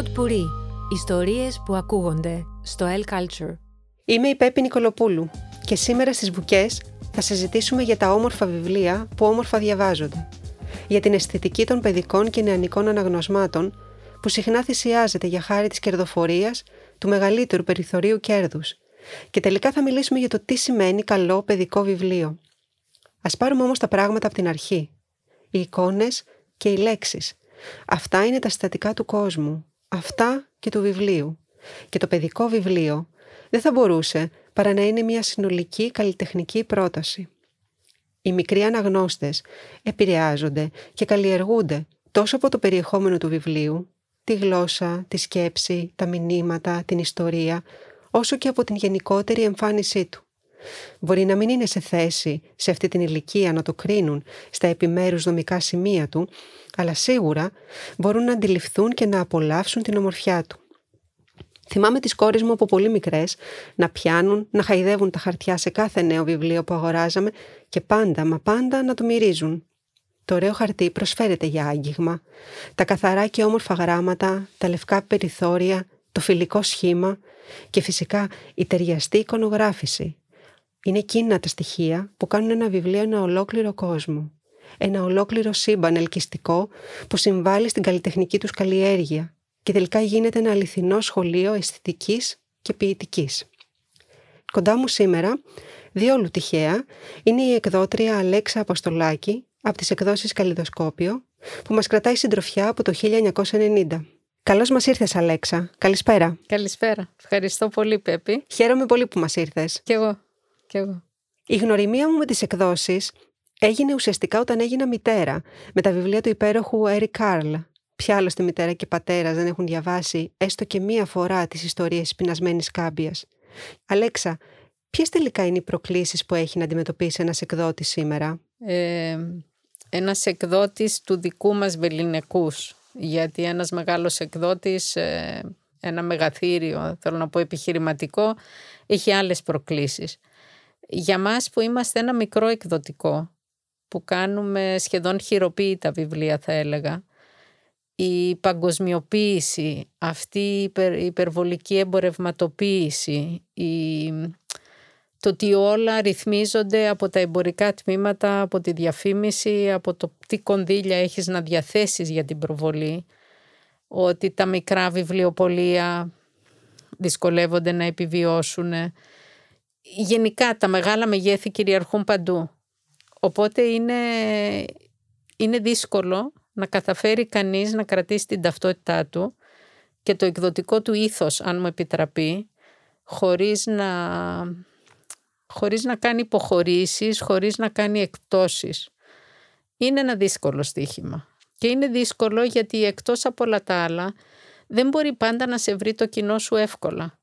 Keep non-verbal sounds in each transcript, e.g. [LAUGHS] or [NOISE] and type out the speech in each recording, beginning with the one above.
Pod Puri. Ιστορίες που ακούγονται στο El Culture. Είμαι η Πέπη Νικολοπούλου και σήμερα στις Βουκές θα συζητήσουμε για τα όμορφα βιβλία που όμορφα διαβάζονται. Για την αισθητική των παιδικών και νεανικών αναγνωσμάτων που συχνά θυσιάζεται για χάρη της κερδοφορίας του μεγαλύτερου περιθωρίου κέρδους. Και τελικά θα μιλήσουμε για το τι σημαίνει καλό παιδικό βιβλίο. Ας πάρουμε όμως τα πράγματα από την αρχή. Οι εικόνες και οι λέξεις. Αυτά είναι τα συστατικά του κόσμου. Αυτά και του βιβλίου. Και το παιδικό βιβλίο δεν θα μπορούσε παρά να είναι μια συνολική καλλιτεχνική πρόταση. Οι μικροί αναγνώστες επηρεάζονται και καλλιεργούνται τόσο από το περιεχόμενο του βιβλίου, τη γλώσσα, τη σκέψη, τα μηνύματα, την ιστορία, όσο και από την γενικότερη εμφάνισή του. Μπορεί να μην είναι σε θέση σε αυτή την ηλικία να το κρίνουν στα επιμέρους δομικά σημεία του, αλλά σίγουρα μπορούν να αντιληφθούν και να απολαύσουν την ομορφιά του. Θυμάμαι τις κόρες μου από πολύ μικρές να πιάνουν, να χαϊδεύουν τα χαρτιά σε κάθε νέο βιβλίο που αγοράζαμε και πάντα, μα πάντα να το μυρίζουν. Το ωραίο χαρτί προσφέρεται για άγγιγμα. Τα καθαρά και όμορφα γράμματα, τα λευκά περιθώρια, το φιλικό σχήμα και φυσικά η ταιριαστή εικονογράφηση. Είναι εκείνα τα στοιχεία που κάνουν ένα βιβλίο ένα ολόκληρο κόσμο. Ένα ολόκληρο σύμπαν ελκυστικό που συμβάλλει στην καλλιτεχνική τους καλλιέργεια και τελικά γίνεται ένα αληθινό σχολείο αισθητικής και ποιητικής. Κοντά μου σήμερα, διόλου τυχαία, είναι η εκδότρια Αλέξα Αποστολάκη από τις εκδόσεις Καλλιδοσκόπιο που μας κρατάει συντροφιά από το 1990. Καλώς μας ήρθες, Αλέξα. Καλησπέρα. Καλησπέρα. Ευχαριστώ πολύ, Πέπη. Χαίρομαι πολύ που μας ήρθες. Κι εγώ. Κι εγώ. Η γνωριμία μου με τις εκδόσεις έγινε ουσιαστικά όταν έγινα μητέρα με τα βιβλία του υπέροχου Έρι Κάρλ. Ποια άλλωστε μητέρα και πατέρας δεν έχουν διαβάσει έστω και μία φορά τις ιστορίες της πεινασμένης κάμπιας; Αλέξα, ποιες τελικά είναι οι προκλήσεις που έχει να αντιμετωπίσει ένας εκδότης σήμερα, ε, Ένας εκδότης του δικού μας βεληνικούς. Γιατί ένας μεγάλος εκδότης, ε, ένα μεγαθύριο, θέλω να πω επιχειρηματικό, έχει άλλες προκλήσεις. Για μας που είμαστε ένα μικρό εκδοτικό, που κάνουμε σχεδόν χειροποίητα βιβλία θα έλεγα, η παγκοσμιοποίηση, αυτή η υπερβολική εμπορευματοποίηση, η... το ότι όλα ρυθμίζονται από τα εμπορικά τμήματα, από τη διαφήμιση, από το τι κονδύλια έχεις να διαθέσεις για την προβολή, ότι τα μικρά βιβλιοπολία δυσκολεύονται να επιβιώσουν. Γενικά τα μεγάλα μεγέθη κυριαρχούν παντού. Οπότε είναι, είναι δύσκολο να καταφέρει κανείς να κρατήσει την ταυτότητά του και το εκδοτικό του ήθος, αν μου επιτραπεί, χωρίς να, χωρίς να κάνει υποχωρήσεις, χωρίς να κάνει εκπτώσεις. Είναι ένα δύσκολο στοίχημα. Και είναι δύσκολο γιατί εκτός από όλα τα άλλα δεν μπορεί πάντα να σε βρει το κοινό σου εύκολα.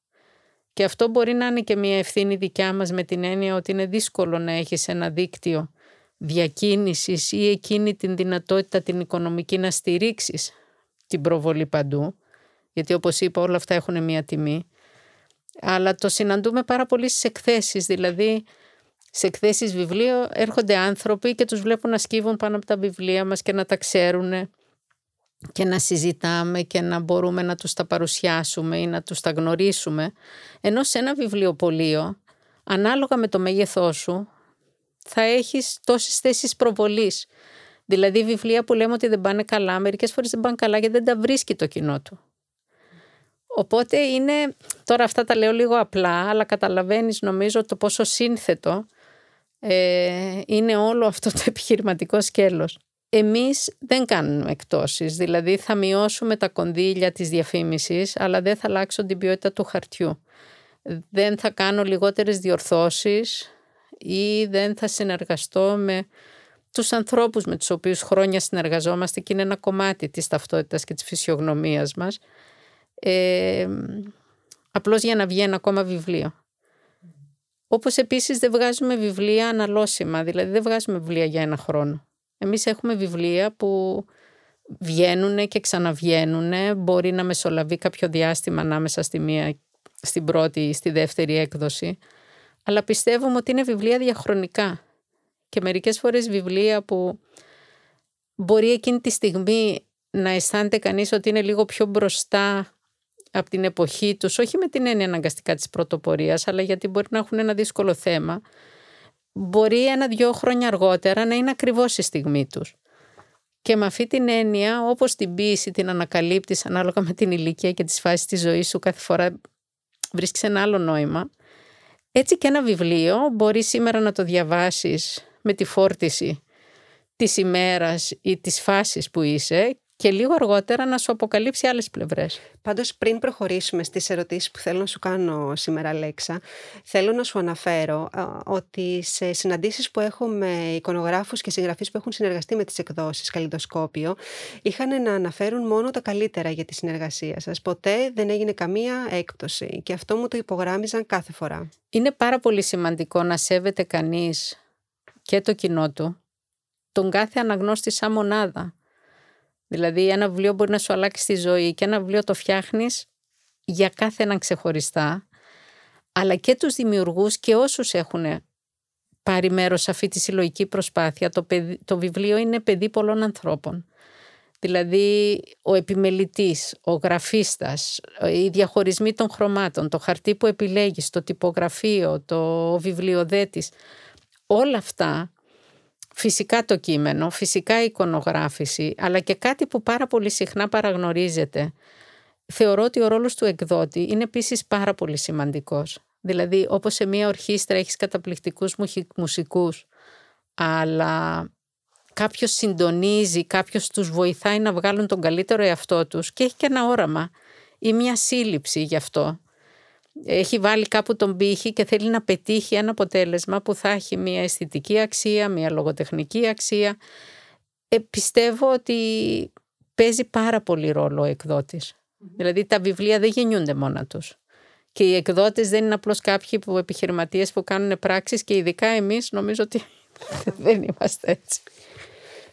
Και αυτό μπορεί να είναι και μια ευθύνη δικιά μας με την έννοια ότι είναι δύσκολο να έχεις ένα δίκτυο διακίνησης ή εκείνη την δυνατότητα την οικονομική να στηρίξεις την προβολή παντού, γιατί όπως είπα όλα αυτά έχουν μία τιμή, αλλά το συναντούμε πάρα πολύ στις εκθέσεις, δηλαδή σε εκθέσεις βιβλίου έρχονται άνθρωποι και τους βλέπουν να σκύβουν πάνω από τα βιβλία μας και να τα ξέρουν και να συζητάμε και να μπορούμε να τους τα παρουσιάσουμε ή να τους τα γνωρίσουμε, ενώ σε ένα βιβλιοπωλείο, ανάλογα με το μέγεθός σου, θα έχεις τόσες θέσεις προβολής. Δηλαδή βιβλία που λέμε ότι δεν πάνε καλά, μερικές φορές δεν πάνε καλά γιατί δεν τα βρίσκει το κοινό του. Οπότε είναι, τώρα αυτά τα λέω λίγο απλά, αλλά καταλαβαίνεις νομίζω το πόσο σύνθετο ε, είναι όλο αυτό το επιχειρηματικό σκέλος. Εμείς δεν κάνουμε εκτόσεις, δηλαδή θα μειώσουμε τα κονδύλια της διαφήμισης, αλλά δεν θα αλλάξω την ποιότητα του χαρτιού. Δεν θα κάνω λιγότερες διορθώσεις, ή δεν θα συνεργαστώ με τους ανθρώπους με τους οποίους χρόνια συνεργαζόμαστε και είναι ένα κομμάτι της ταυτότητας και της φυσιογνωμίας μας ε, απλώς για να βγει ένα ακόμα βιβλίο. Όπως επίσης δεν βγάζουμε βιβλία αναλώσιμα, δηλαδή δεν βγάζουμε βιβλία για ένα χρόνο. Εμείς έχουμε βιβλία που βγαίνουν και ξαναβγαίνουν, μπορεί να μεσολαβεί κάποιο διάστημα ανάμεσα στη μία, στην πρώτη ή στη δεύτερη έκδοση. Αλλά πιστεύουμε ότι είναι βιβλία διαχρονικά. Και μερικές φορές βιβλία που μπορεί εκείνη τη στιγμή να αισθάνεται κανείς ότι είναι λίγο πιο μπροστά από την εποχή τους, όχι με την έννοια αναγκαστικά της πρωτοπορίας, αλλά γιατί μπορεί να έχουν ένα δύσκολο θέμα, μπορεί ένα-δυο χρόνια αργότερα να είναι ακριβώς η στιγμή τους. Και με αυτή την έννοια, όπως την πίεση την ανακαλύπτεις ανάλογα με την ηλικία και τις φάσεις της ζωής σου, κάθε φορά βρίσκεις ένα άλλο νόημα. Έτσι και ένα βιβλίο μπορεί σήμερα να το διαβάσεις με τη φόρτιση της ημέρας ή της φάσης που είσαι και λίγο αργότερα να σου αποκαλύψει άλλες πλευρές. Πάντως πριν προχωρήσουμε στις ερωτήσεις που θέλω να σου κάνω σήμερα Λέξα, θέλω να σου αναφέρω ότι σε συναντήσεις που έχω με εικονογράφους και συγγραφείς που έχουν συνεργαστεί με τις εκδόσεις Καλλιδοσκόπιο, είχαν να αναφέρουν μόνο τα καλύτερα για τη συνεργασία σας. Ποτέ δεν έγινε καμία έκπτωση και αυτό μου το υπογράμμιζαν κάθε φορά. Είναι πάρα πολύ σημαντικό να σέβεται κανείς και το κοινό του, τον κάθε αναγνώστη σαν μονάδα. Δηλαδή ένα βιβλίο μπορεί να σου αλλάξει τη ζωή και ένα βιβλίο το φτιάχνεις για κάθε έναν ξεχωριστά, αλλά και τους δημιουργούς και όσους έχουν πάρει μέρος σε αυτή τη συλλογική προσπάθεια. Το, το βιβλίο είναι παιδί πολλών ανθρώπων. Δηλαδή ο επιμελητής, ο γραφίστας, οι διαχωρισμοί των χρωμάτων, το χαρτί που επιλέγεις, το τυπογραφείο, το βιβλιοδέτης, όλα αυτά Φυσικά το κείμενο, φυσικά η εικονογράφηση, αλλά και κάτι που πάρα πολύ συχνά παραγνωρίζεται. Θεωρώ ότι ο ρόλος του εκδότη είναι επίσης πάρα πολύ σημαντικός. Δηλαδή, όπως σε μια ορχήστρα έχεις καταπληκτικούς μουσικούς, αλλά κάποιος συντονίζει, κάποιος τους βοηθάει να βγάλουν τον καλύτερο εαυτό τους και έχει και ένα όραμα ή μια σύλληψη γι' αυτό έχει βάλει κάπου τον πύχη και θέλει να πετύχει ένα αποτέλεσμα που θα έχει μια αισθητική αξία, μια λογοτεχνική αξία. Ε, πιστεύω ότι παίζει πάρα πολύ ρόλο ο εκδότης. Δηλαδή τα βιβλία δεν γεννιούνται μόνα τους. Και οι εκδότες δεν είναι απλώς κάποιοι που επιχειρηματίες που κάνουν πράξεις και ειδικά εμείς νομίζω ότι [LAUGHS] δεν είμαστε έτσι.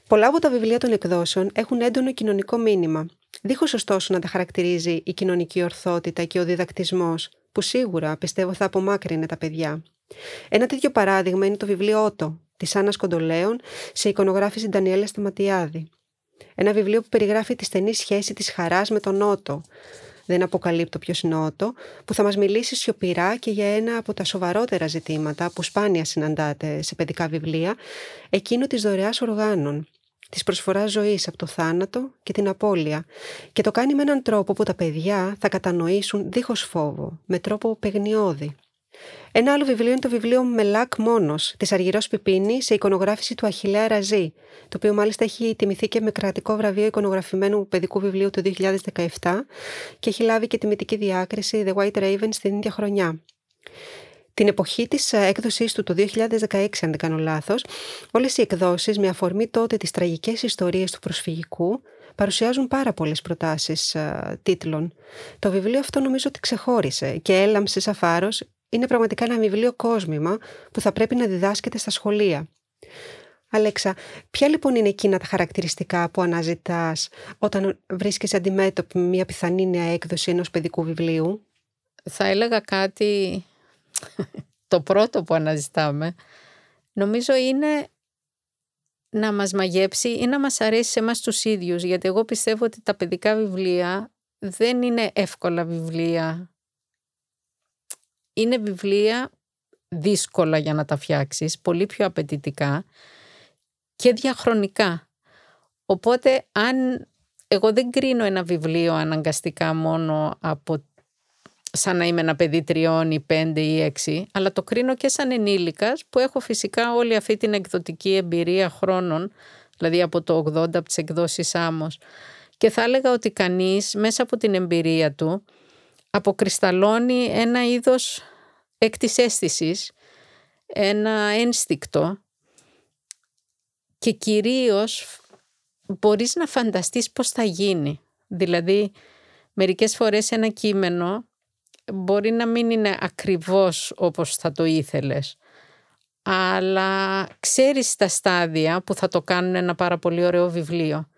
Πολλά από τα βιβλία των εκδόσεων έχουν έντονο κοινωνικό μήνυμα. Δίχως ωστόσο να τα χαρακτηρίζει η κοινωνική ορθότητα και ο διδακτισμός, που σίγουρα πιστεύω θα απομάκρυνε τα παιδιά. Ένα τέτοιο παράδειγμα είναι το βιβλίο Ότο της Άννας Κοντολέων σε εικονογράφηση Ντανιέλα Σταματιάδη. Ένα βιβλίο που περιγράφει τη στενή σχέση της χαράς με τον Ότο. Δεν αποκαλύπτω ποιος είναι ο Ότο, που θα μας μιλήσει σιωπηρά και για ένα από τα σοβαρότερα ζητήματα που σπάνια συναντάτε σε παιδικά βιβλία, εκείνο της δωρεάς οργάνων, Της προσφοράς ζωής από το θάνατο και την απώλεια και το κάνει με έναν τρόπο που τα παιδιά θα κατανοήσουν δίχως φόβο, με τρόπο παιγνιώδη. Ένα άλλο βιβλίο είναι το βιβλίο Μελάκ Μόνος της Αργυρός Πιπίνη σε εικονογράφηση του Αχηλέα Ραζή, το οποίο μάλιστα έχει τιμηθεί και με κρατικό βραβείο εικονογραφημένου παιδικού βιβλίου του 2017 και έχει λάβει και τιμητική διάκριση The White Raven στην ίδια χρονιά. Την εποχή της ε, έκδοσής του το 2016, αν δεν κάνω λάθος, όλες οι εκδόσεις με αφορμή τότε τις τραγικές ιστορίες του προσφυγικού παρουσιάζουν πάρα πολλές προτάσεις ε, τίτλων. Το βιβλίο αυτό νομίζω ότι ξεχώρισε και έλαμψε σαν φάρος είναι πραγματικά ένα βιβλίο κόσμημα που θα πρέπει να διδάσκεται στα σχολεία. Αλέξα, ποια λοιπόν είναι εκείνα τα χαρακτηριστικά που αναζητάς όταν βρίσκεσαι αντιμέτωπη με μια πιθανή νέα έκδοση ενός παιδικού βιβλίου; Θα έλεγα κάτι [LAUGHS] το πρώτο που αναζητάμε, νομίζω είναι να μας μαγέψει ή να μας αρέσει σε εμάς τους ίδιους. Γιατί εγώ πιστεύω ότι τα παιδικά βιβλία δεν είναι εύκολα βιβλία. Είναι βιβλία δύσκολα για να τα φτιάξεις, πολύ πιο απαιτητικά και διαχρονικά. Οπότε αν εγώ δεν κρίνω ένα βιβλίο αναγκαστικά μόνο από σαν να είμαι ένα παιδί τριών ή πέντε ή έξι, αλλά το κρίνω και σαν ενήλικας που έχω φυσικά όλη αυτή την εκδοτική εμπειρία χρόνων, δηλαδή από το 80 από τις εκδόσεις Άμμος. Και θα έλεγα ότι κανείς μέσα από την εμπειρία του αποκρισταλώνει ένα είδος έκτης αίσθησης, ένα ένστικτο και κυρίως μπορείς να φανταστείς πώς θα γίνει. Δηλαδή, μερικές φορές ένα κείμενο μπορεί να μην είναι ακριβώς όπως θα το ήθελες αλλά ξέρεις τα στάδια που θα το κάνουν ένα πάρα πολύ ωραίο βιβλίο.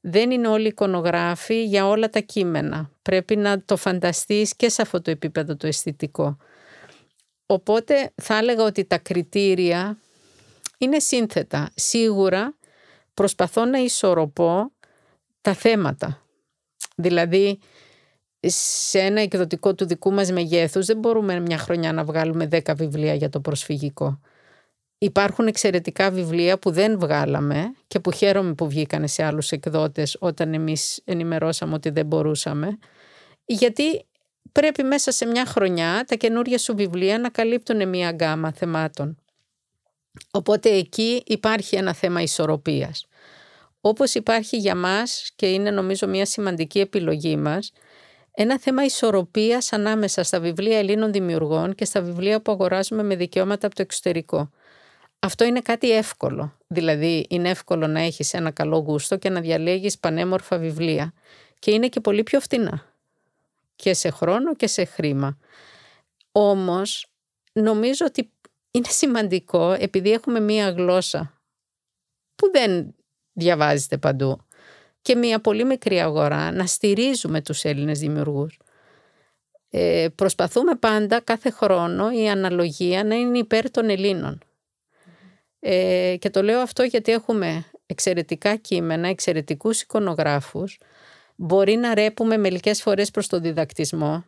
Δεν είναι όλοι εικονογράφοι για όλα τα κείμενα. Πρέπει να το φανταστείς και σε αυτό το επίπεδο το αισθητικό. Οπότε θα έλεγα ότι τα κριτήρια είναι σύνθετα. Σίγουρα προσπαθώ να ισορροπώ τα θέματα. Δηλαδή, σε ένα εκδοτικό του δικού μας μεγέθους δεν μπορούμε μια χρονιά να βγάλουμε 10 βιβλία για το προσφυγικό. Υπάρχουν εξαιρετικά βιβλία που δεν βγάλαμε και που χαίρομαι που βγήκανε σε άλλους εκδότες όταν εμείς ενημερώσαμε ότι δεν μπορούσαμε. Γιατί πρέπει μέσα σε μια χρονιά τα καινούργια σου βιβλία να καλύπτουν μια γκάμα θεμάτων. Οπότε εκεί υπάρχει ένα θέμα ισορροπίας. Όπως υπάρχει για μας και είναι νομίζω μια σημαντική επιλογή μας, ένα θέμα ισορροπίας ανάμεσα στα βιβλία Ελλήνων δημιουργών και στα βιβλία που αγοράζουμε με δικαιώματα από το εξωτερικό. Αυτό είναι κάτι εύκολο. Δηλαδή είναι εύκολο να έχεις ένα καλό γούστο και να διαλέγεις πανέμορφα βιβλία. Και είναι και πολύ πιο φτηνά. Και σε χρόνο και σε χρήμα. Όμως νομίζω ότι είναι σημαντικό επειδή έχουμε μία γλώσσα που δεν διαβάζεται παντού και μία πολύ μικρή αγορά να στηρίζουμε τους Έλληνες δημιουργούς. Ε, προσπαθούμε πάντα κάθε χρόνο η αναλογία να είναι υπέρ των Ελλήνων. Ε, και το λέω αυτό γιατί έχουμε εξαιρετικά κείμενα, εξαιρετικούς εικονογράφους. Μπορεί να ρέπουμε μερικές φορές προς το διδακτισμό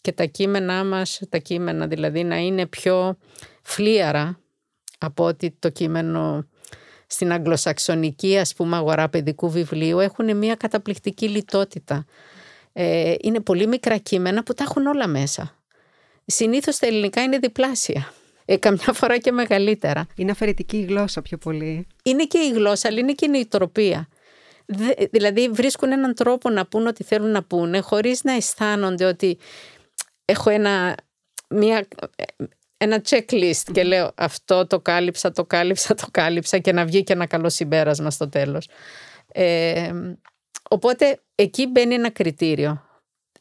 και τα κείμενά μας, τα κείμενα δηλαδή να είναι πιο φλίαρα από ότι το κείμενο στην αγγλοσαξονική ας πούμε αγορά παιδικού βιβλίου έχουν μια καταπληκτική λιτότητα. Ε, είναι πολύ μικρά κείμενα που τα έχουν όλα μέσα. Συνήθως τα ελληνικά είναι διπλάσια. Ε, καμιά φορά και μεγαλύτερα. Είναι αφαιρετική η γλώσσα πιο πολύ. Είναι και η γλώσσα, αλλά είναι και η νοητροπία. δηλαδή βρίσκουν έναν τρόπο να πούν ό,τι θέλουν να πούνε, χωρίς να αισθάνονται ότι έχω ένα, μια, ένα checklist και λέω αυτό το κάλυψα, το κάλυψα, το κάλυψα και να βγει και ένα καλό συμπέρασμα στο τέλος. Ε, οπότε εκεί μπαίνει ένα κριτήριο.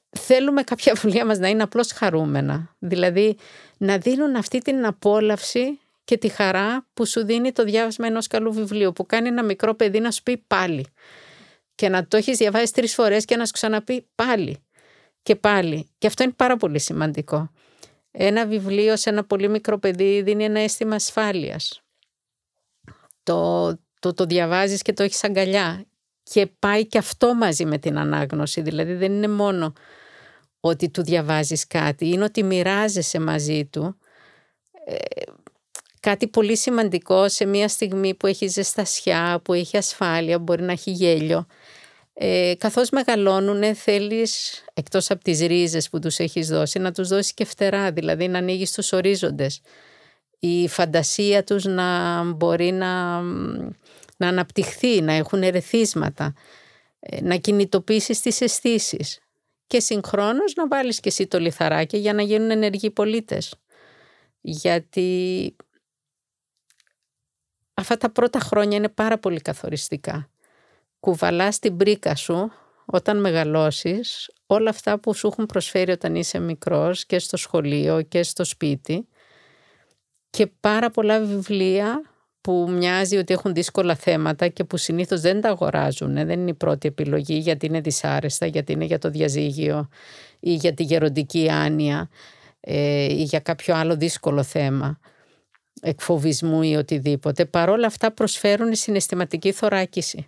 Θέλουμε κάποια βιβλία μας να είναι απλώς χαρούμενα. Δηλαδή να δίνουν αυτή την απόλαυση και τη χαρά που σου δίνει το διάβασμα ενός καλού βιβλίου που κάνει ένα μικρό παιδί να σου πει πάλι και να το έχεις διαβάσει τρεις φορές και να σου ξαναπεί πάλι και πάλι. Και αυτό είναι πάρα πολύ σημαντικό. Ένα βιβλίο σε ένα πολύ μικρό παιδί δίνει ένα αίσθημα ασφάλειας. Το, το, το διαβάζεις και το έχεις αγκαλιά και πάει και αυτό μαζί με την ανάγνωση. Δηλαδή δεν είναι μόνο ότι του διαβάζεις κάτι, είναι ότι μοιράζεσαι μαζί του ε, κάτι πολύ σημαντικό σε μια στιγμή που έχει ζεστασιά, που έχει ασφάλεια, μπορεί να έχει γέλιο. Ε, καθώς μεγαλώνουν θέλεις εκτός από τις ρίζες που τους έχεις δώσει να τους δώσεις και φτερά δηλαδή να ανοίγεις τους ορίζοντες η φαντασία τους να μπορεί να, να αναπτυχθεί να έχουν ερεθίσματα ε, να κινητοποιήσεις τις αισθήσεις. και συγχρόνως να βάλεις και εσύ το λιθαράκι για να γίνουν ενεργοί πολίτες γιατί αυτά τα πρώτα χρόνια είναι πάρα πολύ καθοριστικά κουβαλάς την πρίκα σου όταν μεγαλώσεις όλα αυτά που σου έχουν προσφέρει όταν είσαι μικρός και στο σχολείο και στο σπίτι και πάρα πολλά βιβλία που μοιάζει ότι έχουν δύσκολα θέματα και που συνήθως δεν τα αγοράζουν, δεν είναι η πρώτη επιλογή γιατί είναι δυσάρεστα, γιατί είναι για το διαζύγιο ή για τη γεροντική άνοια ε, ή για κάποιο άλλο δύσκολο θέμα εκφοβισμού ή οτιδήποτε. Παρόλα αυτά προσφέρουν συναισθηματική θωράκιση.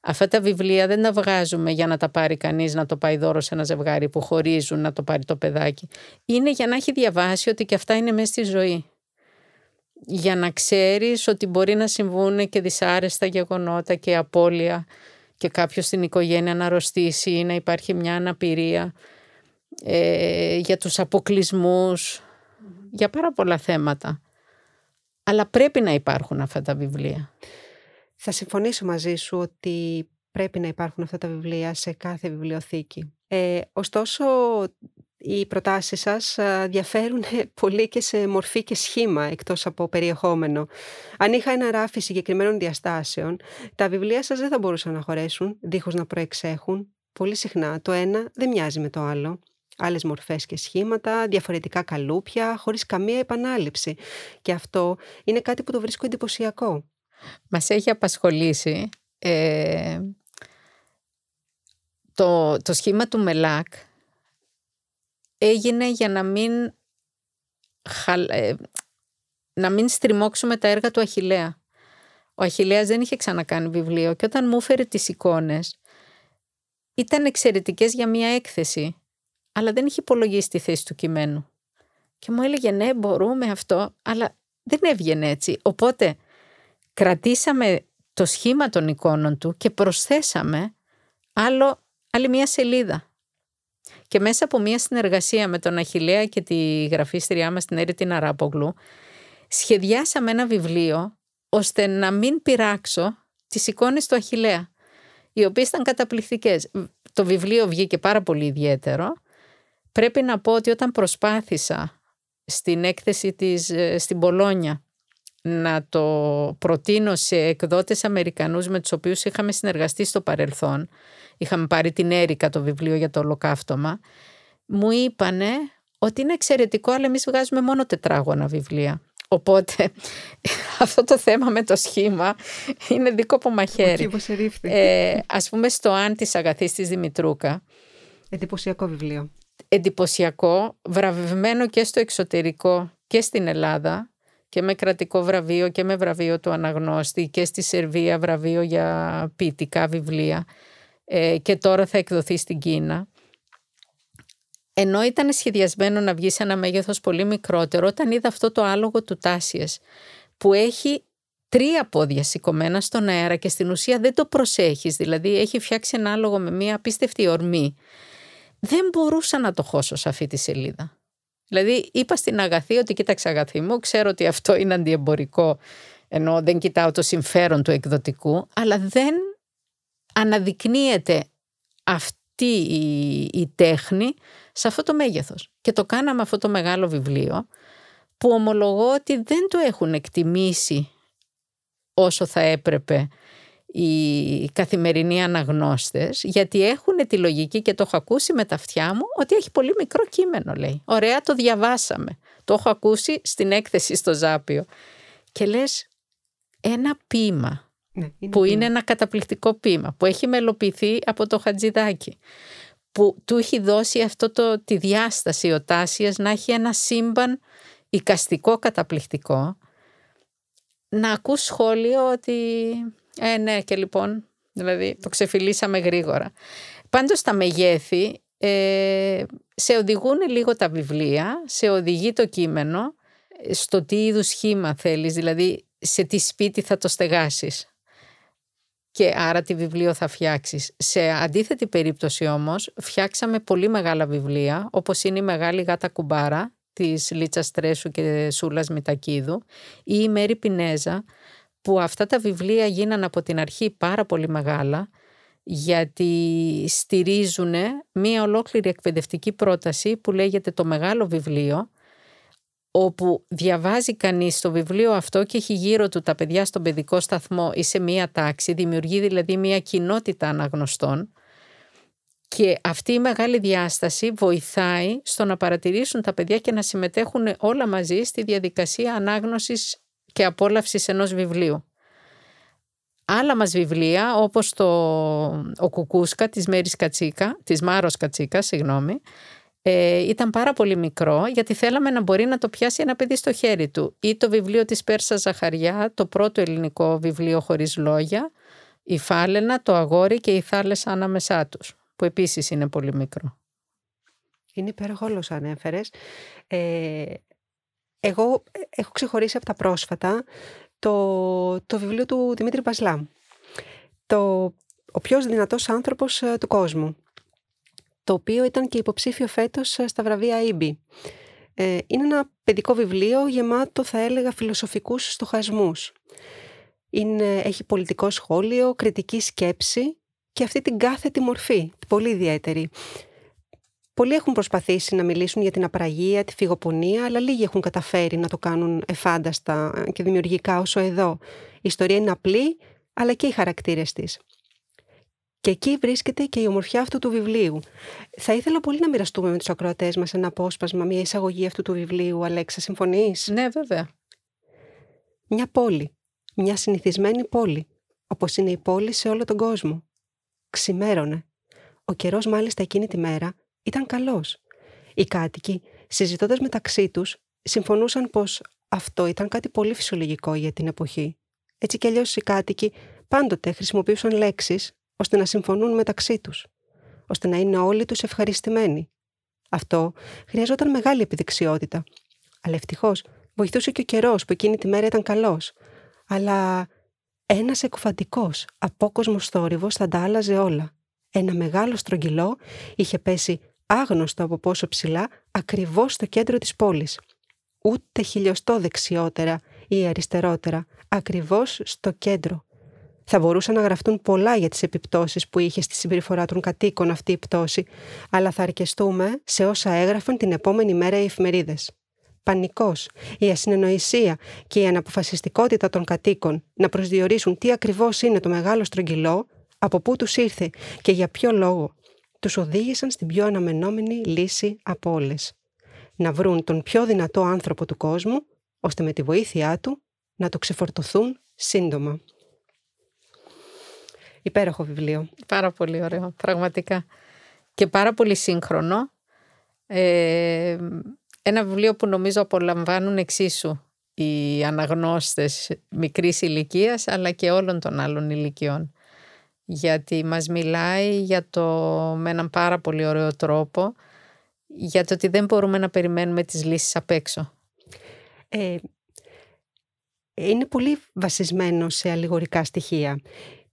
Αυτά τα βιβλία δεν τα βγάζουμε για να τα πάρει κανείς να το πάει δώρο σε ένα ζευγάρι που χωρίζουν να το πάρει το παιδάκι. Είναι για να έχει διαβάσει ότι και αυτά είναι μέσα στη ζωή. Για να ξέρεις ότι μπορεί να συμβούν και δυσάρεστα γεγονότα και απώλεια και κάποιος στην οικογένεια να αρρωστήσει ή να υπάρχει μια αναπηρία ε, για τους αποκλεισμούς, για πάρα πολλά θέματα. Αλλά πρέπει να υπάρχουν αυτά τα βιβλία. Θα συμφωνήσω μαζί σου ότι πρέπει να υπάρχουν αυτά τα βιβλία σε κάθε βιβλιοθήκη. Ε, ωστόσο, οι προτάσεις σας διαφέρουν [LAUGHS] πολύ και σε μορφή και σχήμα εκτός από περιεχόμενο. Αν είχα ένα ράφι συγκεκριμένων διαστάσεων, τα βιβλία σας δεν θα μπορούσαν να χωρέσουν, δίχως να προεξέχουν. Πολύ συχνά το ένα δεν μοιάζει με το άλλο. Άλλες μορφές και σχήματα, διαφορετικά καλούπια, χωρίς καμία επανάληψη. Και αυτό είναι κάτι που το βρίσκω εντυπωσιακό. Μας έχει απασχολήσει ε, το, το σχήμα του ΜΕΛΑΚ έγινε για να μην, ε, να μην στριμώξουμε τα έργα του Αχιλέα. Ο Αχιλέας δεν είχε ξανακάνει βιβλίο και όταν μου έφερε τις εικόνες ήταν εξαιρετικές για μία έκθεση, αλλά δεν είχε υπολογίσει τη θέση του κειμένου. Και μου έλεγε ναι μπορούμε αυτό, αλλά δεν έβγαινε έτσι. Οπότε κρατήσαμε το σχήμα των εικόνων του και προσθέσαμε άλλο, άλλη μία σελίδα. Και μέσα από μία συνεργασία με τον Αχιλέα και τη γραφίστριά μας την Έρη την Αράπογλου, σχεδιάσαμε ένα βιβλίο ώστε να μην πειράξω τις εικόνες του Αχιλέα, οι οποίες ήταν καταπληκτικές. Το βιβλίο βγήκε πάρα πολύ ιδιαίτερο. Πρέπει να πω ότι όταν προσπάθησα στην έκθεση της ε, στην Πολόνια να το προτείνω σε εκδότες Αμερικανούς με τους οποίους είχαμε συνεργαστεί στο παρελθόν, είχαμε πάρει την Έρικα το βιβλίο για το ολοκαύτωμα, μου είπανε ότι είναι εξαιρετικό αλλά εμείς βγάζουμε μόνο τετράγωνα βιβλία. Οπότε [LAUGHS] αυτό το θέμα με το σχήμα είναι δικό από μαχαίρι. Ε, ας πούμε στο «Αν» της Αγαθής της Δημητρούκα. Εντυπωσιακό βιβλίο. Εντυπωσιακό, βραβευμένο και στο εξωτερικό και στην Ελλάδα και με κρατικό βραβείο και με βραβείο του αναγνώστη και στη Σερβία βραβείο για ποιητικά βιβλία ε, και τώρα θα εκδοθεί στην Κίνα. Ενώ ήταν σχεδιασμένο να βγει σε ένα μέγεθος πολύ μικρότερο, όταν είδα αυτό το άλογο του Τάσιες που έχει τρία πόδια σηκωμένα στον αέρα και στην ουσία δεν το προσέχεις, δηλαδή έχει φτιάξει ένα άλογο με μια απίστευτη ορμή. Δεν μπορούσα να το χώσω σε αυτή τη σελίδα. Δηλαδή είπα στην αγαθή ότι κοίταξε αγαθή μου, ξέρω ότι αυτό είναι αντιεμπορικό ενώ δεν κοιτάω το συμφέρον του εκδοτικού, αλλά δεν αναδεικνύεται αυτή η, η τέχνη σε αυτό το μέγεθος. Και το κάναμε αυτό το μεγάλο βιβλίο που ομολογώ ότι δεν το έχουν εκτιμήσει όσο θα έπρεπε οι καθημερινοί αναγνώστες γιατί έχουν τη λογική και το έχω ακούσει με τα αυτιά μου ότι έχει πολύ μικρό κείμενο λέει. Ωραία το διαβάσαμε. Το έχω ακούσει στην έκθεση στο Ζάπιο. Και λες ένα ποίημα ναι, που είναι ένα καταπληκτικό ποίημα που έχει μελοποιηθεί από το Χατζηδάκι που του έχει δώσει αυτό το, τη διάσταση ο Τάσιας να έχει ένα σύμπαν οικαστικό καταπληκτικό να ακούς σχόλιο ότι ε ναι και λοιπόν δηλαδή το ξεφυλίσαμε γρήγορα πάντως τα μεγέθη ε, σε οδηγούν λίγο τα βιβλία σε οδηγεί το κείμενο στο τι είδους σχήμα θέλεις δηλαδή σε τι σπίτι θα το στεγάσεις και άρα τι βιβλίο θα φτιάξεις. Σε αντίθετη περίπτωση όμως φτιάξαμε πολύ μεγάλα βιβλία όπως είναι η Μεγάλη Γάτα Κουμπάρα της Λίτσας Τρέσου και Σούλας Μητακίδου ή η Μέρη Πινέζα που αυτά τα βιβλία γίνανε από την αρχή πάρα πολύ μεγάλα γιατί στηρίζουν μία ολόκληρη εκπαιδευτική πρόταση που λέγεται το μεγάλο βιβλίο όπου διαβάζει κανείς το βιβλίο αυτό και έχει γύρω του τα παιδιά στον παιδικό σταθμό ή σε μία τάξη, δημιουργεί δηλαδή μία κοινότητα αναγνωστών. Και αυτή η μεγάλη διάσταση βοηθάει στο να παρατηρήσουν τα παιδιά και να συμμετέχουν όλα μαζί στη διαδικασία ανάγνωσης και απόλαυσης ενός βιβλίου. Άλλα μας βιβλία όπως το «Ο Κουκούσκα» της Μέρης Κατσίκα, της Μάρος Κατσίκα, συγγνώμη, ε, ήταν πάρα πολύ μικρό γιατί θέλαμε να μπορεί να το πιάσει ένα παιδί στο χέρι του. Ή το βιβλίο της Πέρσα Ζαχαριά, το πρώτο ελληνικό βιβλίο χωρίς λόγια, η Φάλαινα, το Αγόρι και η Θάλασσα ανάμεσά τους, που επίσης είναι πολύ μικρό. Είναι υπέροχο όλος ανέφερες. Ε, εγώ έχω ξεχωρίσει από τα πρόσφατα το, το βιβλίο του Δημήτρη Πασλά. Το «Ο πιο δυνατός άνθρωπος ε, του κόσμου» το οποίο ήταν και υποψήφιο φέτος ε, στα βραβεία Ήμπι. Ε, είναι ένα παιδικό βιβλίο γεμάτο, θα έλεγα, φιλοσοφικούς στοχασμούς. Είναι, έχει πολιτικό σχόλιο, κριτική σκέψη και αυτή την κάθετη μορφή, πολύ ιδιαίτερη. Πολλοί έχουν προσπαθήσει να μιλήσουν για την απραγία, τη φυγοπονία, αλλά λίγοι έχουν καταφέρει να το κάνουν εφάνταστα και δημιουργικά όσο εδώ. Η ιστορία είναι απλή, αλλά και οι χαρακτήρες της. Και εκεί βρίσκεται και η ομορφιά αυτού του βιβλίου. Θα ήθελα πολύ να μοιραστούμε με τους ακροατές μας ένα απόσπασμα, μια εισαγωγή αυτού του βιβλίου. Αλέξα, συμφωνείς; Ναι, βέβαια. Μια πόλη. Μια συνηθισμένη πόλη. Όπως είναι η πόλη σε όλο τον κόσμο. Ξημέρωνε. Ο καιρός, μάλιστα εκείνη τη μέρα, ήταν καλός. Οι κάτοικοι, συζητώντας μεταξύ τους, συμφωνούσαν πως αυτό ήταν κάτι πολύ φυσιολογικό για την εποχή. Έτσι κι αλλιώς οι κάτοικοι πάντοτε χρησιμοποιούσαν λέξεις ώστε να συμφωνούν μεταξύ τους. ώστε να είναι όλοι τους ευχαριστημένοι. Αυτό χρειαζόταν μεγάλη επιδεξιότητα. Αλλά ευτυχώς βοηθούσε και ο καιρός που εκείνη τη μέρα ήταν καλός. Αλλά ένας εκφαντικό, απόκοσμος θόρυβος θα τα άλλαζε όλα. Ένα μεγάλο στρογγυλό είχε πέσει άγνωστο από πόσο ψηλά ακριβώς στο κέντρο της πόλης. Ούτε χιλιοστό δεξιότερα ή αριστερότερα, ακριβώς στο κέντρο. Θα μπορούσαν να γραφτούν πολλά για τις επιπτώσεις που είχε στη συμπεριφορά των κατοίκων αυτή η πτώση, αλλά θα αρκεστούμε σε όσα έγραφαν την επόμενη μέρα οι εφημερίδες. Πανικός, η ασυνεννοησία και η αναποφασιστικότητα των κατοίκων να προσδιορίσουν τι ακριβώς είναι το μεγάλο στρογγυλό, από πού τους ήρθε και για ποιο λόγο, τους οδήγησαν στην πιο αναμενόμενη λύση από όλες. Να βρουν τον πιο δυνατό άνθρωπο του κόσμου, ώστε με τη βοήθειά του να το ξεφορτωθούν σύντομα. Υπέροχο βιβλίο. Πάρα πολύ ωραίο, πραγματικά. Και πάρα πολύ σύγχρονο. Ε, ένα βιβλίο που νομίζω απολαμβάνουν εξίσου οι αναγνώστες μικρής ηλικίας αλλά και όλων των άλλων ηλικιών. Γιατί μας μιλάει για το, με έναν πάρα πολύ ωραίο τρόπο για το ότι δεν μπορούμε να περιμένουμε τις λύσεις απ' έξω. Ε, είναι πολύ βασισμένο σε αλληγορικά στοιχεία.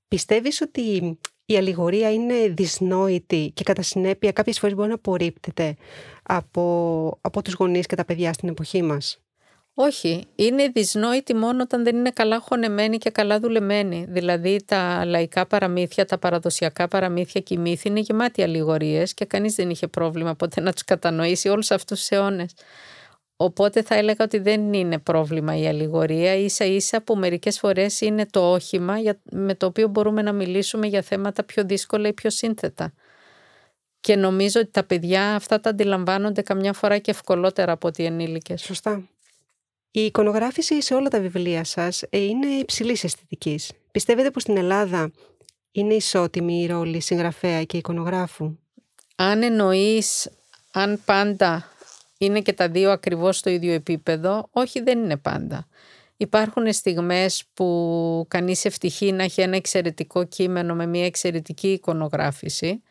Πιστεύεις ότι η αλληγορία είναι δυσνόητη και κατά συνέπεια κάποιες φορές μπορεί να απορρίπτεται από, από τους γονείς και τα παιδιά στην εποχή μας; Όχι, είναι δυσνόητη μόνο όταν δεν είναι καλά χωνεμένη και καλά δουλεμένη. Δηλαδή τα λαϊκά παραμύθια, τα παραδοσιακά παραμύθια και οι μύθοι είναι γεμάτοι αλληγορίες και κανείς δεν είχε πρόβλημα ποτέ να τους κατανοήσει όλους αυτούς τους αιώνες. Οπότε θα έλεγα ότι δεν είναι πρόβλημα η αλληγορία, ίσα ίσα που μερικές φορές είναι το όχημα με το οποίο μπορούμε να μιλήσουμε για θέματα πιο δύσκολα ή πιο σύνθετα. Και νομίζω ότι τα παιδιά αυτά τα αντιλαμβάνονται καμιά φορά και ευκολότερα από ότι οι ενήλικες. Σωστά. Η εικονογράφηση σε όλα τα βιβλία σας ε, είναι υψηλής αισθητικής. Πιστεύετε πως στην Ελλάδα είναι ισότιμη η ρόλη συγγραφέα και εικονογράφου; Αν εννοείς αν πάντα είναι και τα δύο ακριβώς στο ίδιο επίπεδο. Όχι, δεν είναι πάντα. Υπάρχουν στιγμές που κανείς ευτυχεί να έχει ένα εξαιρετικό κείμενο με μια εξαιρετική εικονογράφηση,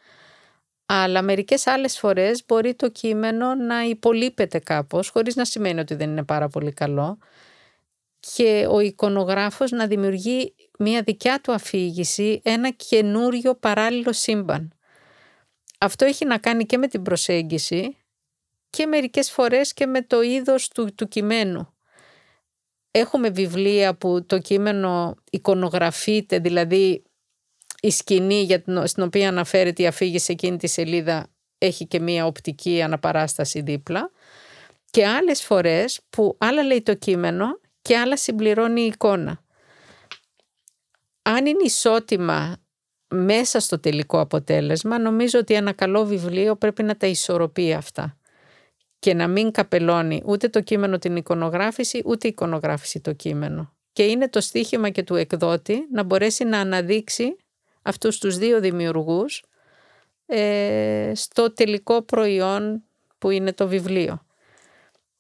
αλλά μερικές άλλες φορές μπορεί το κείμενο να υπολείπεται κάπως, χωρίς να σημαίνει ότι δεν είναι πάρα πολύ καλό, και ο εικονογράφος να δημιουργεί μια δικιά του αφήγηση, ένα καινούριο παράλληλο σύμπαν. Αυτό έχει να κάνει και με την προσέγγιση, και μερικές φορές και με το είδος του, του κειμένου. Έχουμε βιβλία που το κείμενο εικονογραφείται, δηλαδή η σκηνή για την, στην οποία αναφέρεται η αφήγηση εκείνη τη σελίδα έχει και μία οπτική αναπαράσταση δίπλα και άλλες φορές που άλλα λέει το κείμενο και άλλα συμπληρώνει η εικόνα. Αν είναι ισότιμα μέσα στο τελικό αποτέλεσμα, νομίζω ότι ένα καλό βιβλίο πρέπει να τα ισορροπεί αυτά και να μην καπελώνει ούτε το κείμενο την εικονογράφηση, ούτε η εικονογράφηση το κείμενο. Και είναι το στίχημα και του εκδότη να μπορέσει να αναδείξει αυτούς τους δύο δημιουργούς ε, στο τελικό προϊόν που είναι το βιβλίο.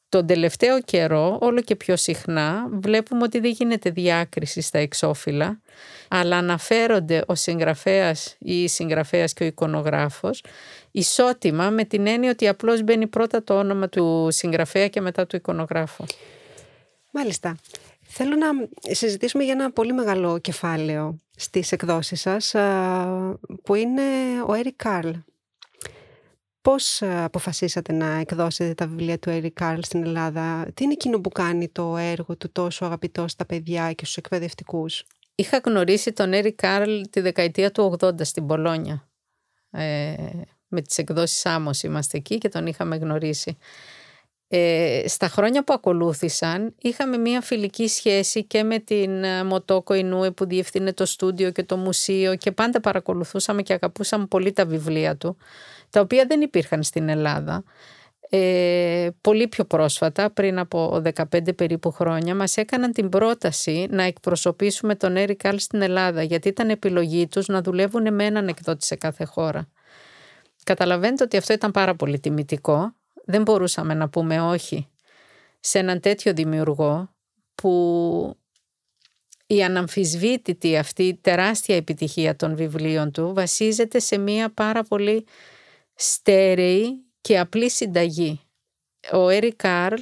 Τον τελευταίο καιρό, όλο και πιο συχνά, βλέπουμε ότι δεν γίνεται διάκριση στα εξώφυλλα, αλλά αναφέρονται ο συγγραφέας ή η συγγραφέας και ο εικονογράφος ισότιμα με την έννοια ότι απλώς μπαίνει πρώτα το όνομα του συγγραφέα και μετά του εικονογράφου. Μάλιστα. Θέλω να συζητήσουμε για ένα πολύ μεγάλο κεφάλαιο στις εκδόσεις σας που είναι ο Έρικ Κάρλ. Πώς αποφασίσατε να εκδώσετε τα βιβλία του Έρικ Κάρλ στην Ελλάδα, τι είναι εκείνο που κάνει το έργο του τόσο αγαπητό στα παιδιά και στους εκπαιδευτικούς; Είχα γνωρίσει τον Έρικ Κάρλ τη δεκαετία του 80 στην Πολόνια. Ε, με τις εκδόσεις Άμμος είμαστε εκεί και τον είχαμε γνωρίσει. Ε, στα χρόνια που ακολούθησαν είχαμε μια φιλική σχέση και με την ε, Μοτόκο Ινούε που διευθύνε το στούντιο και το μουσείο και πάντα παρακολουθούσαμε και αγαπούσαμε πολύ τα βιβλία του τα οποία δεν υπήρχαν στην Ελλάδα. Ε, πολύ πιο πρόσφατα, πριν από 15 περίπου χρόνια, μας έκαναν την πρόταση να εκπροσωπήσουμε τον Έρικ Κάλ στην Ελλάδα, γιατί ήταν επιλογή τους να δουλεύουν με έναν εκδότη σε κάθε χώρα. Καταλαβαίνετε ότι αυτό ήταν πάρα πολύ τιμητικό. Δεν μπορούσαμε να πούμε όχι σε έναν τέτοιο δημιουργό που η αναμφισβήτητη αυτή τεράστια επιτυχία των βιβλίων του βασίζεται σε μία πάρα πολύ στέρεη και απλή συνταγή. Ο Έρι Κάρλ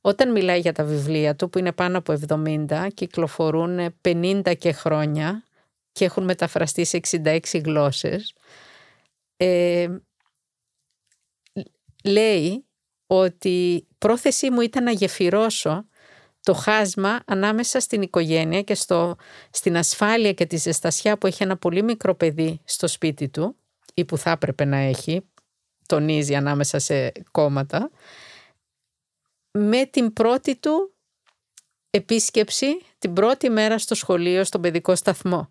όταν μιλάει για τα βιβλία του που είναι πάνω από 70, κυκλοφορούν 50 και χρόνια και έχουν μεταφραστεί σε 66 γλώσσες, ε, λέει ότι πρόθεσή μου ήταν να γεφυρώσω το χάσμα ανάμεσα στην οικογένεια και στο, στην ασφάλεια και τη ζεστασιά που έχει ένα πολύ μικρό παιδί στο σπίτι του ή που θα έπρεπε να έχει, τονίζει ανάμεσα σε κόμματα, με την πρώτη του επίσκεψη την πρώτη μέρα στο σχολείο, στον παιδικό σταθμό.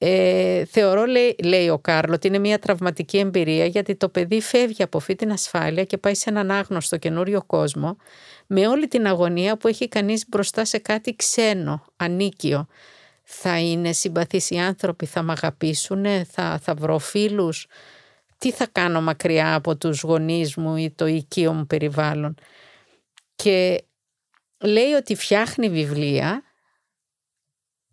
Ε, θεωρώ, λέει, λέει ο Κάρλο, ότι είναι μια τραυματική εμπειρία γιατί το παιδί φεύγει από αυτή την ασφάλεια και πάει σε έναν άγνωστο καινούριο κόσμο με όλη την αγωνία που έχει κανείς μπροστά σε κάτι ξένο, ανίκιο. Θα είναι συμπαθείς οι άνθρωποι, θα με αγαπήσουν, θα, θα βρω φίλους, τι θα κάνω μακριά από τους γονείς μου ή το οικείο μου περιβάλλον; Και λέει ότι φτιάχνει βιβλία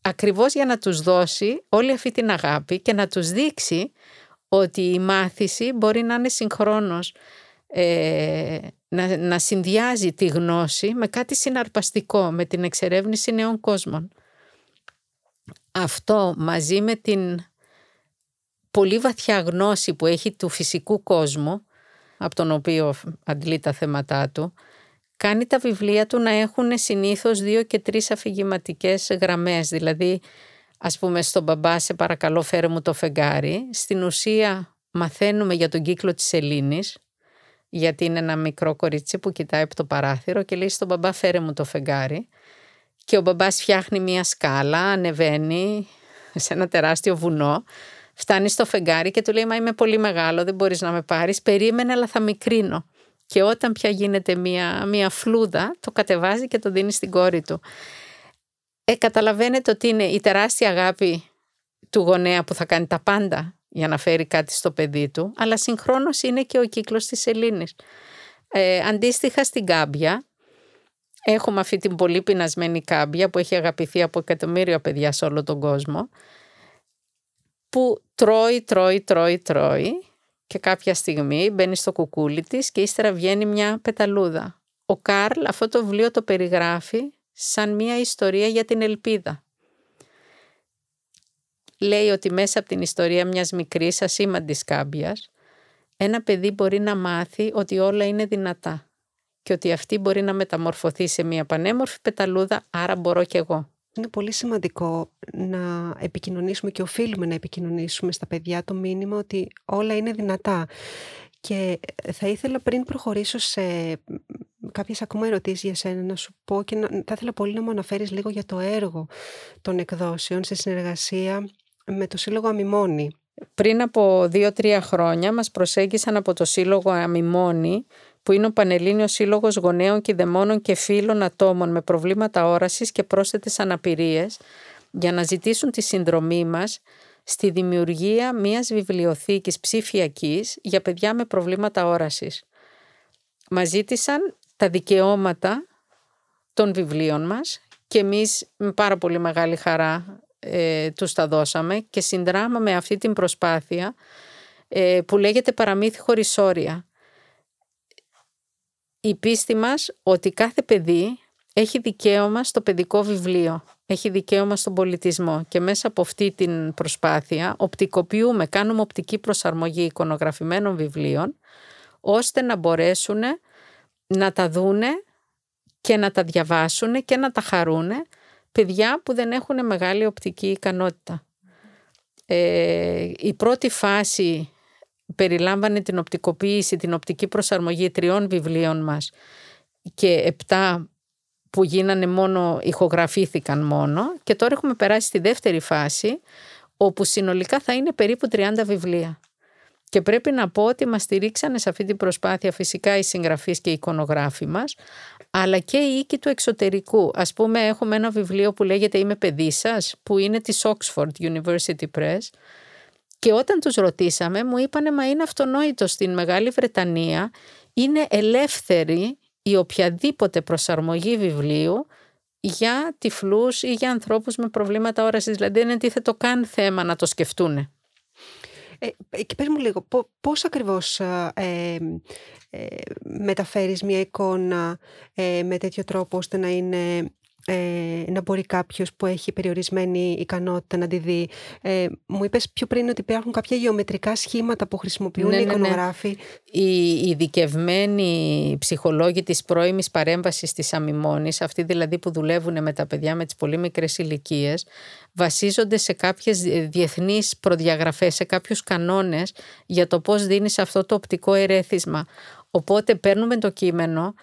ακριβώς για να τους δώσει όλη αυτή την αγάπη και να τους δείξει ότι η μάθηση μπορεί να είναι συγχρόνως ε, να, να συνδυάζει τη γνώση με κάτι συναρπαστικό, με την εξερεύνηση νέων κόσμων. Αυτό μαζί με την πολύ βαθιά γνώση που έχει του φυσικού κόσμου, από τον οποίο αντλεί τα θέματά του, κάνει τα βιβλία του να έχουν συνήθως δύο και τρεις αφηγηματικές γραμμές. Δηλαδή, ας πούμε στον μπαμπά σε παρακαλώ φέρε μου το φεγγάρι. Στην ουσία μαθαίνουμε για τον κύκλο της Ελλήνης, γιατί είναι ένα μικρό κορίτσι που κοιτάει από το παράθυρο και λέει στον μπαμπά φέρε μου το φεγγάρι. Και ο μπαμπάς φτιάχνει μια σκάλα, ανεβαίνει σε ένα τεράστιο βουνό, φτάνει στο φεγγάρι και του λέει μα είμαι πολύ μεγάλο, δεν μπορείς να με πάρεις, περίμενε αλλά θα μικρύνω και όταν πια γίνεται μία, μία φλούδα το κατεβάζει και το δίνει στην κόρη του. Ε, καταλαβαίνετε ότι είναι η τεράστια αγάπη του γονέα που θα κάνει τα πάντα για να φέρει κάτι στο παιδί του, αλλά συγχρόνως είναι και ο κύκλος της Ελλήνης. Ε, αντίστοιχα στην Κάμπια, έχουμε αυτή την πολύ πεινασμένη Κάμπια που έχει αγαπηθεί από εκατομμύρια παιδιά σε όλο τον κόσμο, που τρώει, τρώει, τρώει, τρώει και κάποια στιγμή μπαίνεις στο κουκούλι της και ύστερα βγαίνει μια πεταλούδα. Ο Καρλ αυτό το βιβλίο το περιγράφει σαν μια ιστορία για την ελπίδα. Λέει ότι μέσα από την ιστορία μιας μικρής ασήμαντης κάμπιας ένα παιδί μπορεί να μάθει ότι όλα είναι δυνατά και ότι αυτή μπορεί να μεταμορφωθεί σε μια πανέμορφη πεταλούδα, άρα μπορώ κι εγώ. Είναι πολύ σημαντικό να επικοινωνήσουμε και οφείλουμε να επικοινωνήσουμε στα παιδιά το μήνυμα ότι όλα είναι δυνατά. Και θα ήθελα πριν προχωρήσω σε κάποιες ακόμα ερωτήσεις για σένα να σου πω και να, θα ήθελα πολύ να μου αναφέρεις λίγο για το έργο των εκδόσεων σε συνεργασία με το Σύλλογο Αμιμόνη. Πριν από δύο-τρία χρόνια μας προσέγγισαν από το Σύλλογο Αμιμόνη που είναι ο Πανελλήνιος Σύλλογος Γονέων και Δαιμόνων και Φίλων Ατόμων με προβλήματα όρασης και πρόσθετες αναπηρίες για να ζητήσουν τη συνδρομή μας στη δημιουργία μιας βιβλιοθήκης ψηφιακής για παιδιά με προβλήματα όρασης. Μας ζήτησαν τα δικαιώματα των βιβλίων μας και εμείς με πάρα πολύ μεγάλη χαρά ε, τους τα δώσαμε και συνδράμαμε αυτή την προσπάθεια ε, που λέγεται παραμύθι χωρίς όρια η πίστη μας ότι κάθε παιδί έχει δικαίωμα στο παιδικό βιβλίο, έχει δικαίωμα στον πολιτισμό και μέσα από αυτή την προσπάθεια οπτικοποιούμε, κάνουμε οπτική προσαρμογή εικονογραφημένων βιβλίων ώστε να μπορέσουν να τα δούνε και να τα διαβάσουν και να τα χαρούν παιδιά που δεν έχουν μεγάλη οπτική ικανότητα. Ε, η πρώτη φάση περιλάμβανε την οπτικοποίηση, την οπτική προσαρμογή τριών βιβλίων μας και επτά που γίνανε μόνο, ηχογραφήθηκαν μόνο και τώρα έχουμε περάσει στη δεύτερη φάση όπου συνολικά θα είναι περίπου 30 βιβλία. Και πρέπει να πω ότι μας στηρίξανε σε αυτή την προσπάθεια φυσικά οι συγγραφείς και οι εικονογράφοι μας, αλλά και οι οίκοι του εξωτερικού. Ας πούμε έχουμε ένα βιβλίο που λέγεται «Είμαι παιδί σας», που είναι της Oxford University Press, και όταν τους ρωτήσαμε μου είπανε μα είναι αυτονόητο στην Μεγάλη Βρετανία είναι ελεύθερη η οποιαδήποτε προσαρμογή βιβλίου για τυφλούς ή για ανθρώπους με προβλήματα όρασης. Δηλαδή δεν είναι τίθετο καν θέμα να το σκεφτούν. Ε, και πες μου λίγο, πώς ακριβώς ε, ε, μεταφέρεις μια εικόνα ε, με τέτοιο τρόπο ώστε να είναι ε, να μπορεί κάποιος που έχει περιορισμένη ικανότητα να τη δει. Ε, μου είπες πιο πριν ότι υπάρχουν κάποια γεωμετρικά σχήματα που χρησιμοποιούν ναι, οι ναι, ναι. εικονογράφοι. Οι ειδικευμένοι ψυχολόγοι της πρώιμης παρέμβασης της αμιμόνης, αυτοί δηλαδή που δουλεύουν με τα παιδιά με τις πολύ μικρές ηλικίες, βασίζονται σε κάποιες διεθνείς προδιαγραφές, σε κάποιους κανόνες για το πώς δίνεις αυτό το οπτικό ερέθισμα. Οπότε παίρνουμε το κείμενο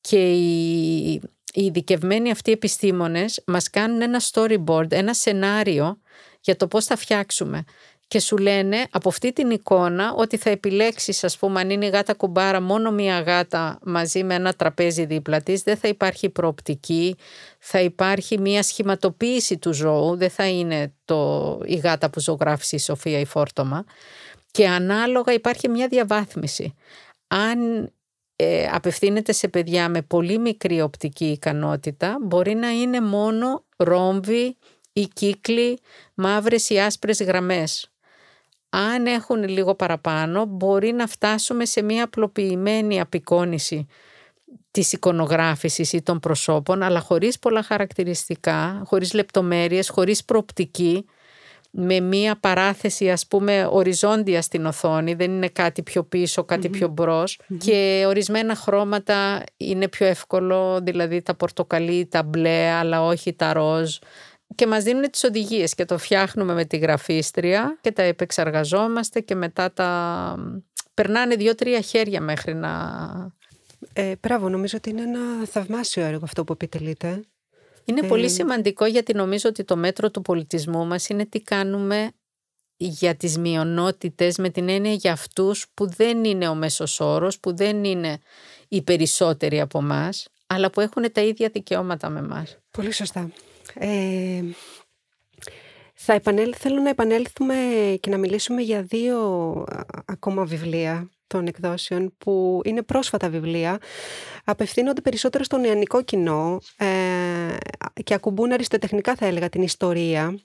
και οι οι ειδικευμένοι αυτοί επιστήμονες μας κάνουν ένα storyboard, ένα σενάριο για το πώς θα φτιάξουμε. Και σου λένε από αυτή την εικόνα ότι θα επιλέξεις ας πούμε αν είναι η γάτα κουμπάρα μόνο μία γάτα μαζί με ένα τραπέζι δίπλα της δεν θα υπάρχει προοπτική, θα υπάρχει μία σχηματοποίηση του ζώου, δεν θα είναι το, η γάτα που ζωγράφησε η Σοφία η Φόρτομα και ανάλογα υπάρχει μια διαβάθμιση. Αν ε, απευθύνεται σε παιδιά με πολύ μικρή οπτική ικανότητα μπορεί να είναι μόνο ρόμβοι ή κύκλοι, μαύρες ή άσπρες γραμμές. Αν έχουν λίγο παραπάνω μπορεί να φτάσουμε σε μια απλοποιημένη απεικόνηση της εικονογράφησης ή των προσώπων αλλά χωρίς πολλά χαρακτηριστικά, χωρίς λεπτομέρειες, χωρίς προοπτική με μία παράθεση ας πούμε οριζόντια στην οθόνη, δεν είναι κάτι πιο πίσω, πιο μπρος και ορισμένα χρώματα είναι πιο εύκολο, δηλαδή τα πορτοκαλί, τα μπλε αλλά όχι τα ροζ. Και μας δίνουν τις οδηγίες και το φτιάχνουμε με τη γραφίστρια και τα επεξεργαζόμαστε και μετά τα περνάνε δύο-τρία χέρια μέχρι να... Ε, μπράβο, νομίζω ότι είναι ένα θαυμάσιο έργο αυτό που επιτελείτε. Είναι πολύ σημαντικό γιατί νομίζω ότι το μέτρο του πολιτισμού μας είναι τι κάνουμε για τις μειονότητες με την έννοια για αυτούς που δεν είναι ο μέσος όρος, που δεν είναι οι περισσότεροι από εμάς, αλλά που έχουν τα ίδια δικαιώματα με μας. Πολύ σωστά. Ε, θα επανέλθω, θέλω να επανέλθουμε και να μιλήσουμε για δύο ακόμα βιβλία των εκδόσεων που είναι πρόσφατα βιβλία, απευθύνονται περισσότερο στο νεανικό κοινό ε, και ακουμπούν αριστοτεχνικά θα έλεγα την ιστορία.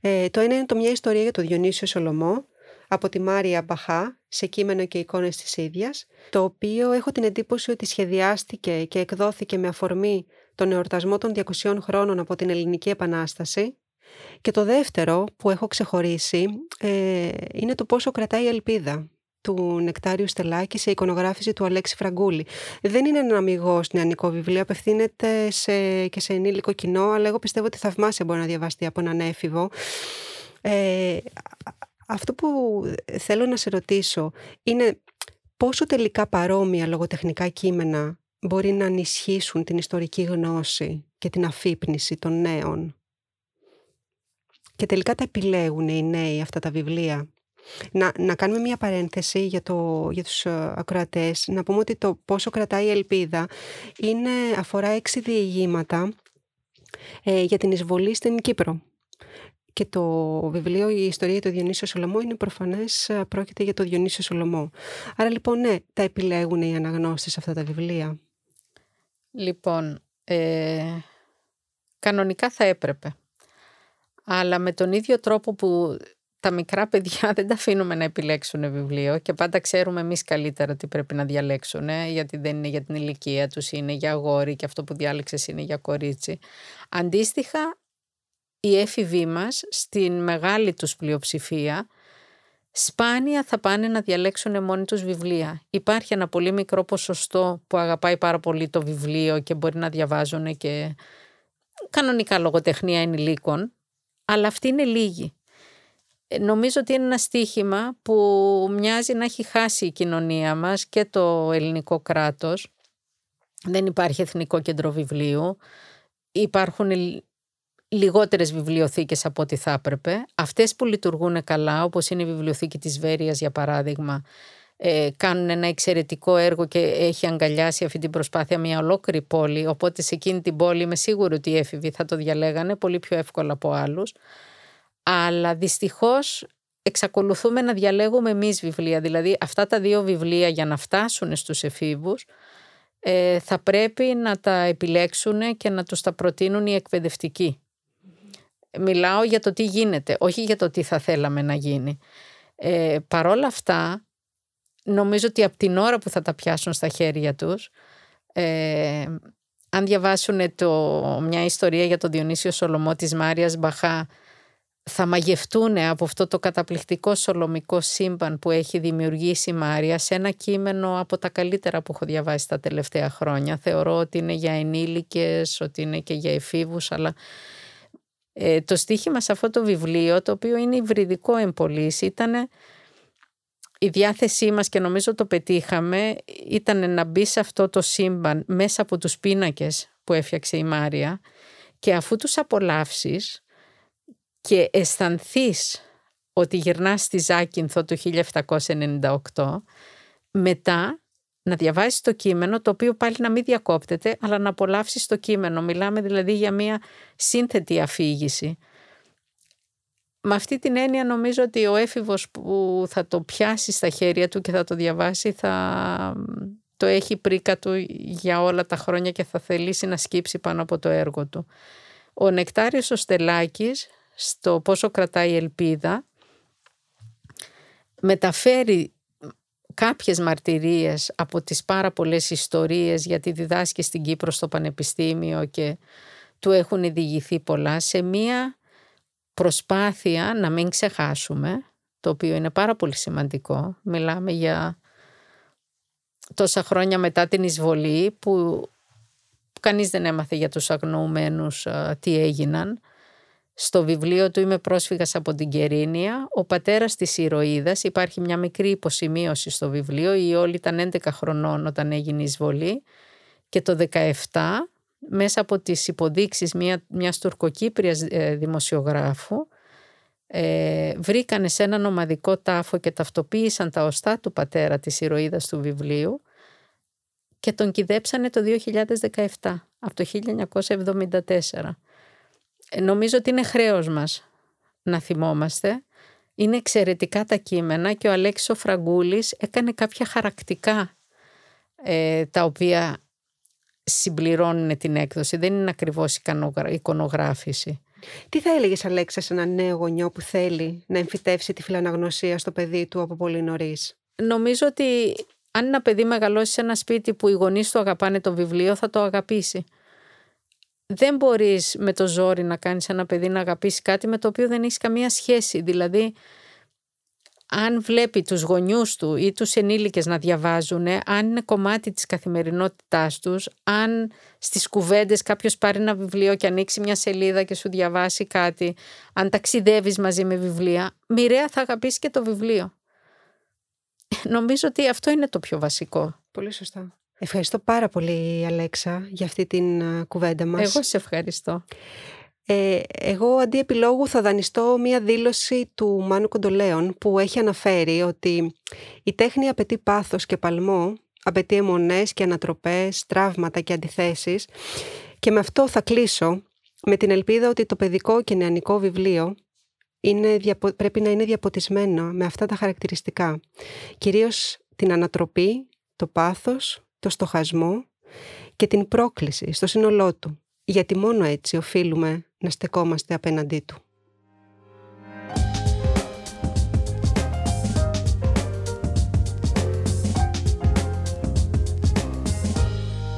Ε, το ένα είναι το μια ιστορία για το Διονύσιο Σολομό από τη Μάρια Μπαχά σε κείμενο και εικόνες της ίδιας, το οποίο έχω την εντύπωση ότι σχεδιάστηκε και εκδόθηκε με αφορμή τον εορτασμό των 200 χρόνων από την Ελληνική Επανάσταση και το δεύτερο που έχω ξεχωρίσει ε, είναι το πόσο κρατάει η ελπίδα του Νεκτάριου Στελάκη σε εικονογράφηση του Αλέξη Φραγκούλη. Δεν είναι ένα αμυγό νεανικό βιβλίο, απευθύνεται σε, και σε ενήλικο κοινό, αλλά εγώ πιστεύω ότι θαυμάσια μπορεί να διαβαστεί από έναν έφηβο. Ε, αυτό που θέλω να σε ρωτήσω είναι πόσο τελικά παρόμοια λογοτεχνικά κείμενα μπορεί να ενισχύσουν την ιστορική γνώση και την αφύπνιση των νέων. Και τελικά τα επιλέγουν οι νέοι αυτά τα βιβλία. Να, να κάνουμε μια παρένθεση για, το, για τους ε, ακροατές, να πούμε ότι το πόσο κρατάει η ελπίδα είναι, αφορά έξι διηγήματα ε, για την εισβολή στην Κύπρο. Και το βιβλίο «Η ιστορία του Διονύσιο Σολομό» είναι προφανές ε, πρόκειται για το Διονύσιο Σολομό. Άρα λοιπόν ναι, τα επιλέγουν οι αναγνώστες αυτά τα βιβλία. Λοιπόν, ε, κανονικά θα έπρεπε. Αλλά με τον ίδιο τρόπο που τα μικρά παιδιά [LAUGHS] δεν τα αφήνουμε να επιλέξουν βιβλίο και πάντα ξέρουμε εμείς καλύτερα τι πρέπει να διαλέξουν, γιατί δεν είναι για την ηλικία τους, είναι για αγόρι και αυτό που διάλεξες είναι για κορίτσι. Αντίστοιχα, οι έφηβοι μας στην μεγάλη τους πλειοψηφία σπάνια θα πάνε να διαλέξουν μόνοι τους βιβλία. Υπάρχει ένα πολύ μικρό ποσοστό που αγαπάει πάρα πολύ το βιβλίο και μπορεί να διαβάζουν και κανονικά λογοτεχνία ενηλίκων, αλλά αυτοί είναι λίγοι. Ε, νομίζω ότι είναι ένα στίχημα που μοιάζει να έχει χάσει η κοινωνία μας και το ελληνικό κράτος. Δεν υπάρχει εθνικό κέντρο βιβλίου. Υπάρχουν λιγότερες βιβλιοθήκες από ό,τι θα έπρεπε. Αυτές που λειτουργούν καλά, όπως είναι η βιβλιοθήκη της Βέρειας για παράδειγμα, ε, κάνουν ένα εξαιρετικό έργο και έχει αγκαλιάσει αυτή την προσπάθεια μια ολόκληρη πόλη. Οπότε σε εκείνη την πόλη είμαι σίγουρη ότι οι έφηβοι θα το διαλέγανε πολύ πιο εύκολα από άλλους αλλά δυστυχώς εξακολουθούμε να διαλέγουμε εμείς βιβλία. Δηλαδή αυτά τα δύο βιβλία για να φτάσουν στους εφήβους ε, θα πρέπει να τα επιλέξουν και να τους τα προτείνουν οι εκπαιδευτικοί. Μιλάω για το τι γίνεται, όχι για το τι θα θέλαμε να γίνει. Ε, παρόλα αυτά, νομίζω ότι από την ώρα που θα τα πιάσουν στα χέρια τους, ε, αν διαβάσουν το, μια ιστορία για τον Διονύσιο Σολομό της Μάριας Μπαχά, θα μαγευτούν από αυτό το καταπληκτικό σολομικό σύμπαν που έχει δημιουργήσει η Μάρια σε ένα κείμενο από τα καλύτερα που έχω διαβάσει τα τελευταία χρόνια. Θεωρώ ότι είναι για ενήλικες, ότι είναι και για εφήβους, αλλά ε, το στίχημα σε αυτό το βιβλίο, το οποίο είναι υβριδικό εμπολής, ήταν η διάθεσή μας και νομίζω το πετύχαμε, ήταν να μπει σε αυτό το σύμπαν μέσα από τους πίνακες που έφτιαξε η Μάρια και αφού τους απολαύσεις και αισθανθείς ότι γυρνάς στη Ζάκυνθο το 1798, μετά να διαβάσεις το κείμενο, το οποίο πάλι να μην διακόπτεται, αλλά να απολαύσεις το κείμενο. Μιλάμε δηλαδή για μια σύνθετη αφήγηση. Με αυτή την έννοια νομίζω ότι ο έφηβος που θα το πιάσει στα χέρια του και θα το διαβάσει θα το έχει πρίκα του για όλα τα χρόνια και θα θελήσει να σκύψει πάνω από το έργο του. Ο Νεκτάριος ο Στελάκης στο πόσο κρατάει η ελπίδα μεταφέρει κάποιες μαρτυρίες από τις πάρα πολλές ιστορίες γιατί διδάσκει στην Κύπρο στο Πανεπιστήμιο και του έχουν διηγηθεί πολλά σε μία προσπάθεια να μην ξεχάσουμε το οποίο είναι πάρα πολύ σημαντικό. Μιλάμε για τόσα χρόνια μετά την εισβολή που κανείς δεν έμαθε για τους αγνοωμένους τι έγιναν στο βιβλίο του «Είμαι πρόσφυγας από την Κερίνια», ο πατέρας της ηρωίδας, υπάρχει μια μικρή υποσημείωση στο βιβλίο, η όλη ήταν 11 χρονών όταν έγινε η εισβολή και το 17 μέσα από τις υποδείξεις μια, μιας τουρκοκύπριας ε, δημοσιογράφου ε, βρήκανε σε έναν ομαδικό τάφο και ταυτοποίησαν τα οστά του πατέρα της ηρωίδας του βιβλίου και τον κυδέψανε το 2017, από το 1974. Ε, νομίζω ότι είναι χρέος μας να θυμόμαστε. Είναι εξαιρετικά τα κείμενα και ο Αλέξης Φραγκούλης έκανε κάποια χαρακτικά ε, τα οποία συμπληρώνουν την έκδοση. Δεν είναι ακριβώς εικονογράφηση. Τι θα έλεγες Αλέξα σε ένα νέο γονιό που θέλει να εμφυτεύσει τη φιλαναγνωσία στο παιδί του από πολύ νωρίς; Νομίζω ότι αν ένα παιδί μεγαλώσει σε ένα σπίτι που οι γονείς του αγαπάνε το βιβλίο θα το αγαπήσει δεν μπορείς με το ζόρι να κάνεις ένα παιδί να αγαπήσει κάτι με το οποίο δεν έχεις καμία σχέση. Δηλαδή, αν βλέπει τους γονιούς του ή τους ενήλικες να διαβάζουν, αν είναι κομμάτι της καθημερινότητάς τους, αν στις κουβέντες κάποιος πάρει ένα βιβλίο και ανοίξει μια σελίδα και σου διαβάσει κάτι, αν ταξιδεύεις μαζί με βιβλία, μοιραία θα αγαπήσεις και το βιβλίο. Νομίζω ότι αυτό είναι το πιο βασικό. Πολύ σωστά. Ευχαριστώ πάρα πολύ Αλέξα για αυτή την κουβέντα μας. Εγώ σε ευχαριστώ. Ε, εγώ αντί επιλόγου θα δανειστώ μία δήλωση του Μάνου Κοντολέων που έχει αναφέρει ότι η τέχνη απαιτεί πάθος και παλμό, απαιτεί αιμονές και ανατροπές, τραύματα και αντιθέσεις και με αυτό θα κλείσω με την ελπίδα ότι το παιδικό και νεανικό βιβλίο είναι, πρέπει να είναι διαποτισμένο με αυτά τα χαρακτηριστικά. Κυρίως την ανατροπή, το πάθος, το στοχασμό και την πρόκληση στο σύνολό του, γιατί μόνο έτσι οφείλουμε να στεκόμαστε απέναντί του.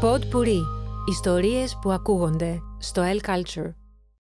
Pod Puri. Ιστορίες που ακούγονται στο El Culture.